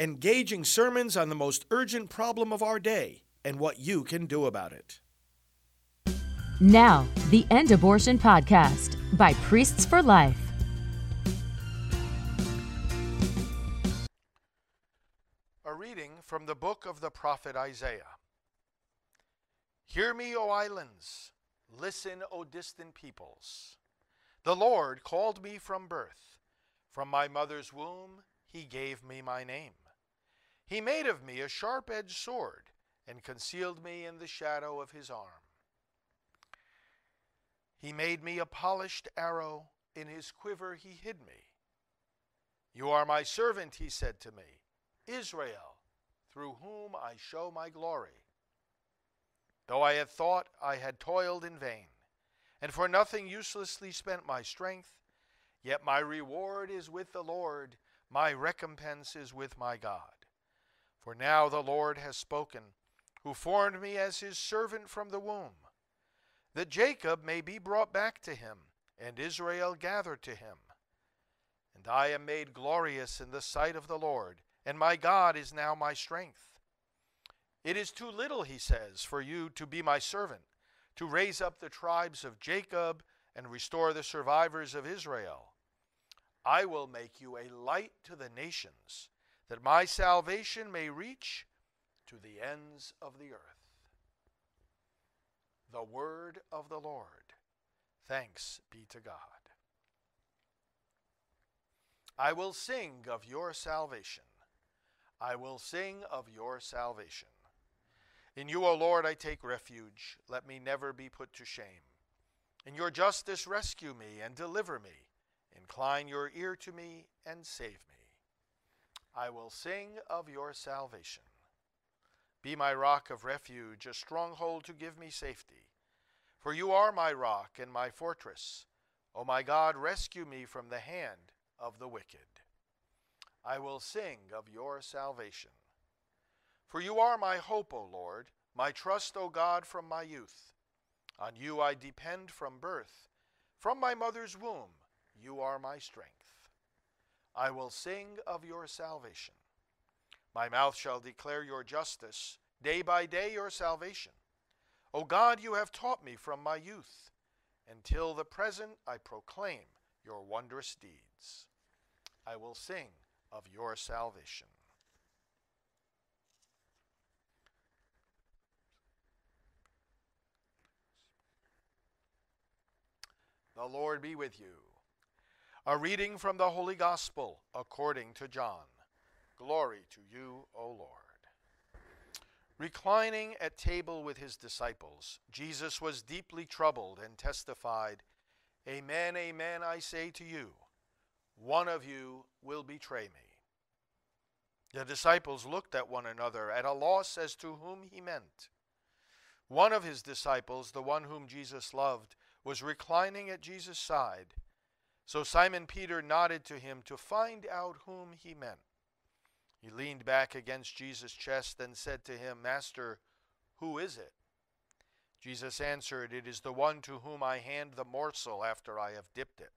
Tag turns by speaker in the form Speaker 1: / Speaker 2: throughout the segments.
Speaker 1: engaging sermons on the most urgent problem of our day and what you can do about it.
Speaker 2: Now, the End Abortion Podcast by Priests for Life.
Speaker 3: A reading from the book of the prophet Isaiah. Hear me, O islands. Listen, O distant peoples. The Lord called me from birth. From my mother's womb, he gave me my name. He made of me a sharp edged sword and concealed me in the shadow of his arm. He made me a polished arrow. In his quiver he hid me. You are my servant, he said to me, Israel, through whom I show my glory. Though I had thought I had toiled in vain, and for nothing uselessly spent my strength, yet my reward is with the Lord, my recompense is with my God. For now the Lord has spoken, who formed me as his servant from the womb, that Jacob may be brought back to him, and Israel gathered to him. And I am made glorious in the sight of the Lord, and my God is now my strength. It is too little, he says, for you to be my servant, to raise up the tribes of Jacob and restore the survivors of Israel. I will make you a light to the nations that my salvation may reach to the ends of the earth. The word of the Lord. Thanks be to God. I will sing of your salvation. I will sing of your salvation. In you, O Lord, I take refuge. Let me never be put to shame. In your justice, rescue me and deliver me. Incline your ear to me and save me. I will sing of your salvation. Be my rock of refuge, a stronghold to give me safety. For you are my rock and my fortress. O my God, rescue me from the hand of the wicked. I will sing of your salvation. For you are my hope, O Lord, my trust, O God, from my youth. On you I depend from birth. From my mother's womb, you are my strength. I will sing of your salvation. My mouth shall declare your justice, day by day your salvation. O God, you have taught me from my youth. Until the present, I proclaim your wondrous deeds. I will sing of your salvation. The Lord be with you. A reading from the Holy Gospel according to John. Glory to you, O Lord. Reclining at table with his disciples, Jesus was deeply troubled and testified, Amen, amen, I say to you, one of you will betray me. The disciples looked at one another at a loss as to whom he meant. One of his disciples, the one whom Jesus loved, was reclining at Jesus' side. So Simon Peter nodded to him to find out whom he meant. He leaned back against Jesus' chest and said to him, Master, who is it? Jesus answered, It is the one to whom I hand the morsel after I have dipped it.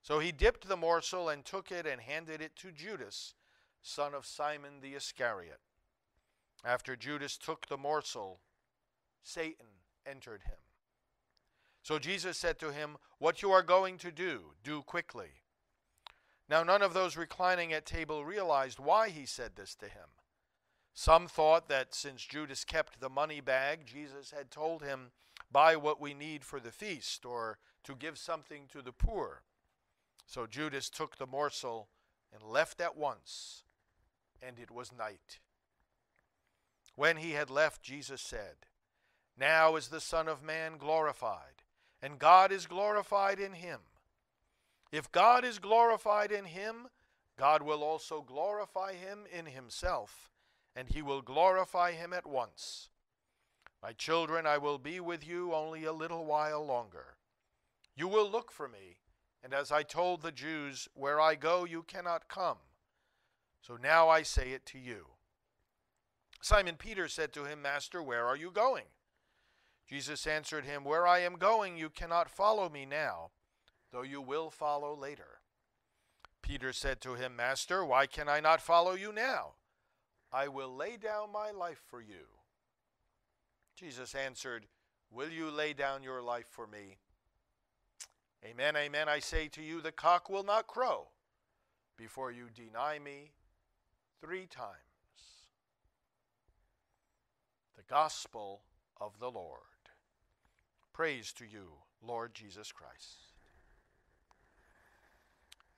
Speaker 3: So he dipped the morsel and took it and handed it to Judas, son of Simon the Iscariot. After Judas took the morsel, Satan entered him. So Jesus said to him, What you are going to do, do quickly. Now none of those reclining at table realized why he said this to him. Some thought that since Judas kept the money bag, Jesus had told him, Buy what we need for the feast, or to give something to the poor. So Judas took the morsel and left at once, and it was night. When he had left, Jesus said, Now is the Son of Man glorified and God is glorified in him. If God is glorified in him, God will also glorify him in himself, and he will glorify him at once. My children, I will be with you only a little while longer. You will look for me, and as I told the Jews, where I go, you cannot come. So now I say it to you. Simon Peter said to him, Master, where are you going? Jesus answered him, Where I am going, you cannot follow me now, though you will follow later. Peter said to him, Master, why can I not follow you now? I will lay down my life for you. Jesus answered, Will you lay down your life for me? Amen, amen, I say to you, the cock will not crow before you deny me three times. The Gospel of the Lord. Praise to you, Lord Jesus Christ.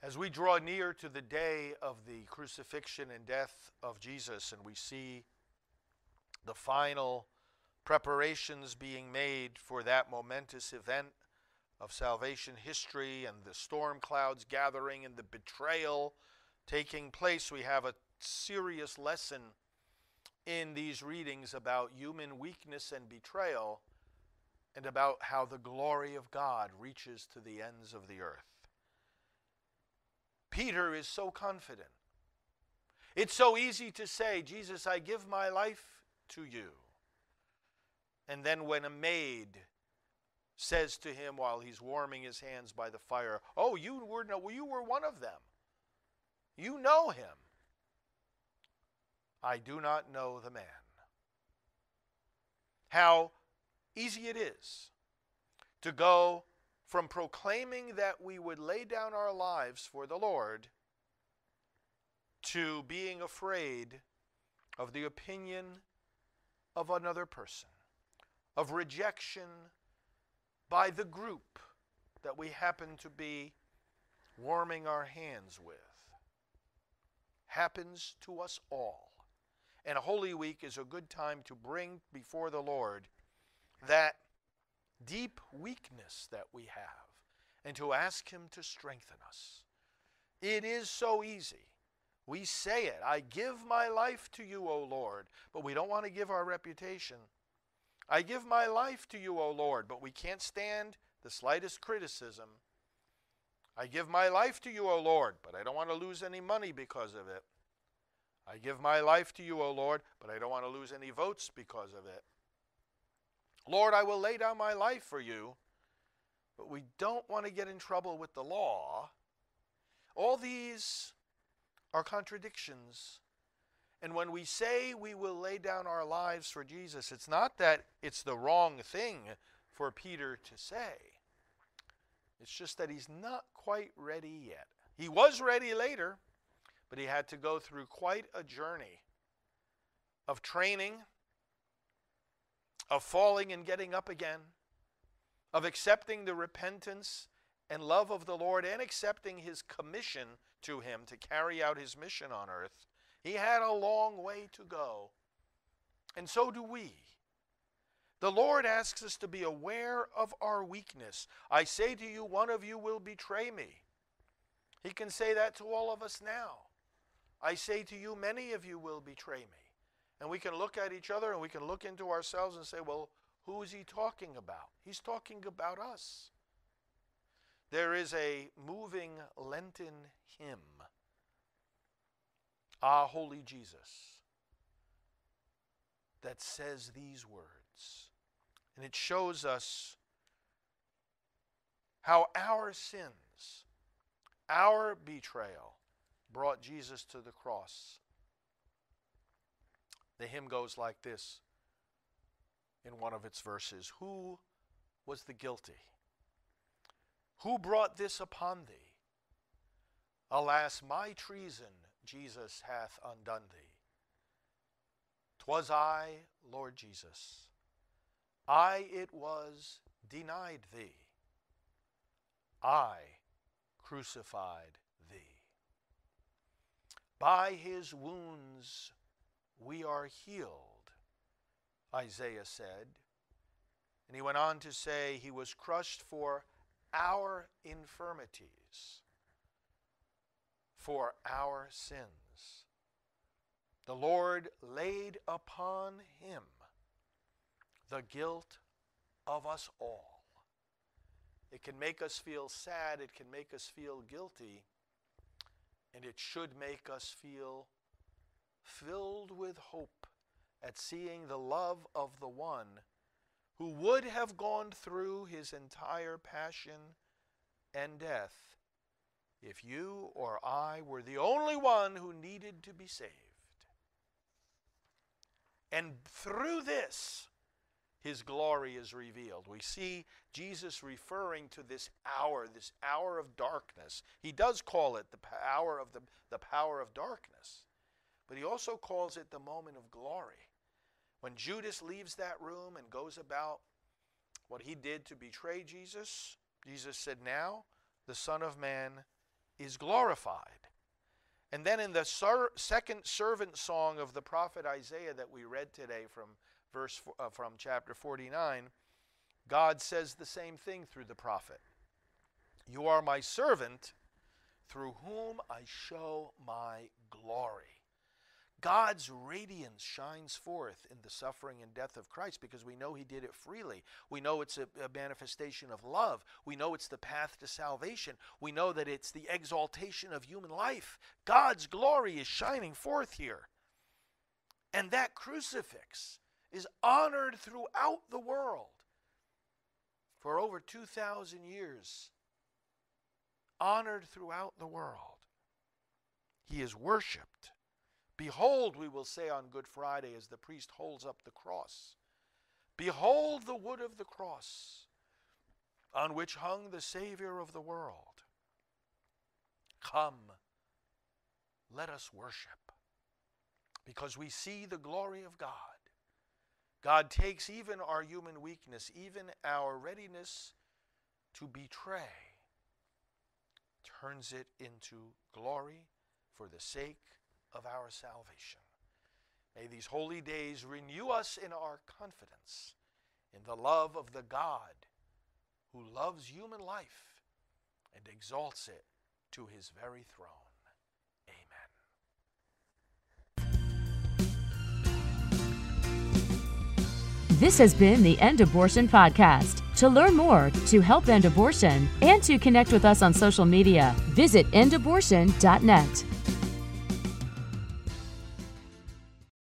Speaker 3: As we draw near to the day of the crucifixion and death of Jesus, and we see the final preparations being made for that momentous event of salvation history and the storm clouds gathering and the betrayal taking place, we have a serious lesson in these readings about human weakness and betrayal and about how the glory of God reaches to the ends of the earth. Peter is so confident. It's so easy to say, Jesus, I give my life to you. And then when a maid says to him while he's warming his hands by the fire, Oh, you were, no, you were one of them. You know him. I do not know the man. How easy it is to go from proclaiming that we would lay down our lives for the Lord to being afraid of the opinion of another person, of rejection by the group that we happen to be warming our hands with. Happens to us all. And Holy Week is a good time to bring before the Lord that deep weakness that we have and to ask Him to strengthen us. It is so easy. We say it, I give my life to you, O Lord, but we don't want to give our reputation. I give my life to you, O Lord, but we can't stand the slightest criticism. I give my life to you, O Lord, but I don't want to lose any money because of it. I give my life to you, O Lord, but I don't want to lose any votes because of it. Lord, I will lay down my life for you, but we don't want to get in trouble with the law. All these are contradictions. And when we say we will lay down our lives for Jesus, it's not that it's the wrong thing for Peter to say. It's just that he's not quite ready yet. He was ready later, but he had to go through quite a journey of training of falling and getting up again, of accepting the repentance and love of the Lord and accepting his commission to him to carry out his mission on earth, he had a long way to go. And so do we. The Lord asks us to be aware of our weakness. I say to you, one of you will betray me. He can say that to all of us now. I say to you, many of you will betray me. And we can look at each other and we can look into ourselves and say, well, who is he talking about? He's talking about us. There is a moving Lenten hymn, Ah, Holy Jesus, that says these words. And it shows us how our sins, our betrayal, brought Jesus to the cross the hymn goes like this in one of its verses Who was the guilty? Who brought this upon thee? Alas, my treason Jesus hath undone thee. Twas I, Lord Jesus. I it was denied thee. I crucified thee. By his wounds we are healed, Isaiah said. And he went on to say, He was crushed for our infirmities, for our sins. The Lord laid upon him the guilt of us all. It can make us feel sad, it can make us feel guilty, and it should make us feel filled with hope at seeing the love of the one who would have gone through his entire passion and death if you or I were the only one who needed to be saved. And through this, his glory is revealed. We see Jesus referring to this hour, this hour of darkness. He does call it the hour of the, the power of darkness, but he also calls it the moment of glory. When Judas leaves that room and goes about what he did to betray Jesus, Jesus said, Now the Son of Man is glorified. And then in the ser- second servant song of the prophet Isaiah that we read today from verse uh, from chapter 49, God says the same thing through the prophet. You are my servant through whom I show my glory. God's radiance shines forth in the suffering and death of Christ because we know He did it freely. We know it's a, a, manifestation of love. We know it's the path to salvation. We know that it's the exaltation of human life. God's glory is shining forth here. And that crucifix is honored throughout the world for over 2,000 years. Honored throughout the world. He is worshiped. Behold, we will say on Good Friday as the priest holds up the cross. Behold the wood of the cross on which hung the Savior of the world. Come, let us worship, because we see the glory of God. God takes even our human weakness, even our readiness to betray, turns it into glory for the sake of our salvation. May these holy days renew us in our confidence in the love of the God who loves human life and exalts it to his very throne. Amen.
Speaker 2: This has been the End Abortion Podcast. To learn more, to help end abortion, and to connect with us on social media, visit endabortion.net.